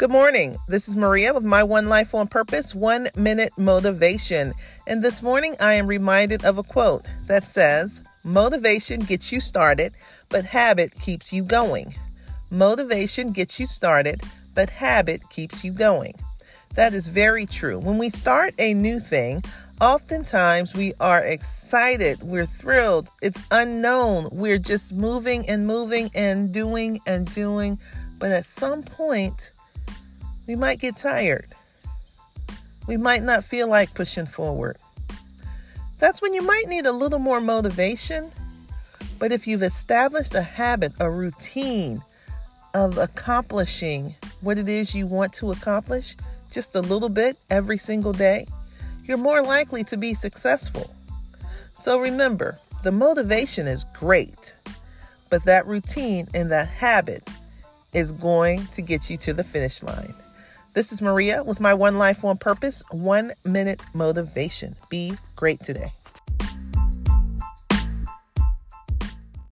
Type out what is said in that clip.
Good morning. This is Maria with My One Life on Purpose, one minute motivation. And this morning I am reminded of a quote that says, Motivation gets you started, but habit keeps you going. Motivation gets you started, but habit keeps you going. That is very true. When we start a new thing, oftentimes we are excited, we're thrilled, it's unknown, we're just moving and moving and doing and doing. But at some point, we might get tired. We might not feel like pushing forward. That's when you might need a little more motivation. But if you've established a habit, a routine of accomplishing what it is you want to accomplish, just a little bit every single day, you're more likely to be successful. So remember, the motivation is great, but that routine and that habit is going to get you to the finish line. This is Maria with my One Life, One Purpose, one minute motivation. Be great today.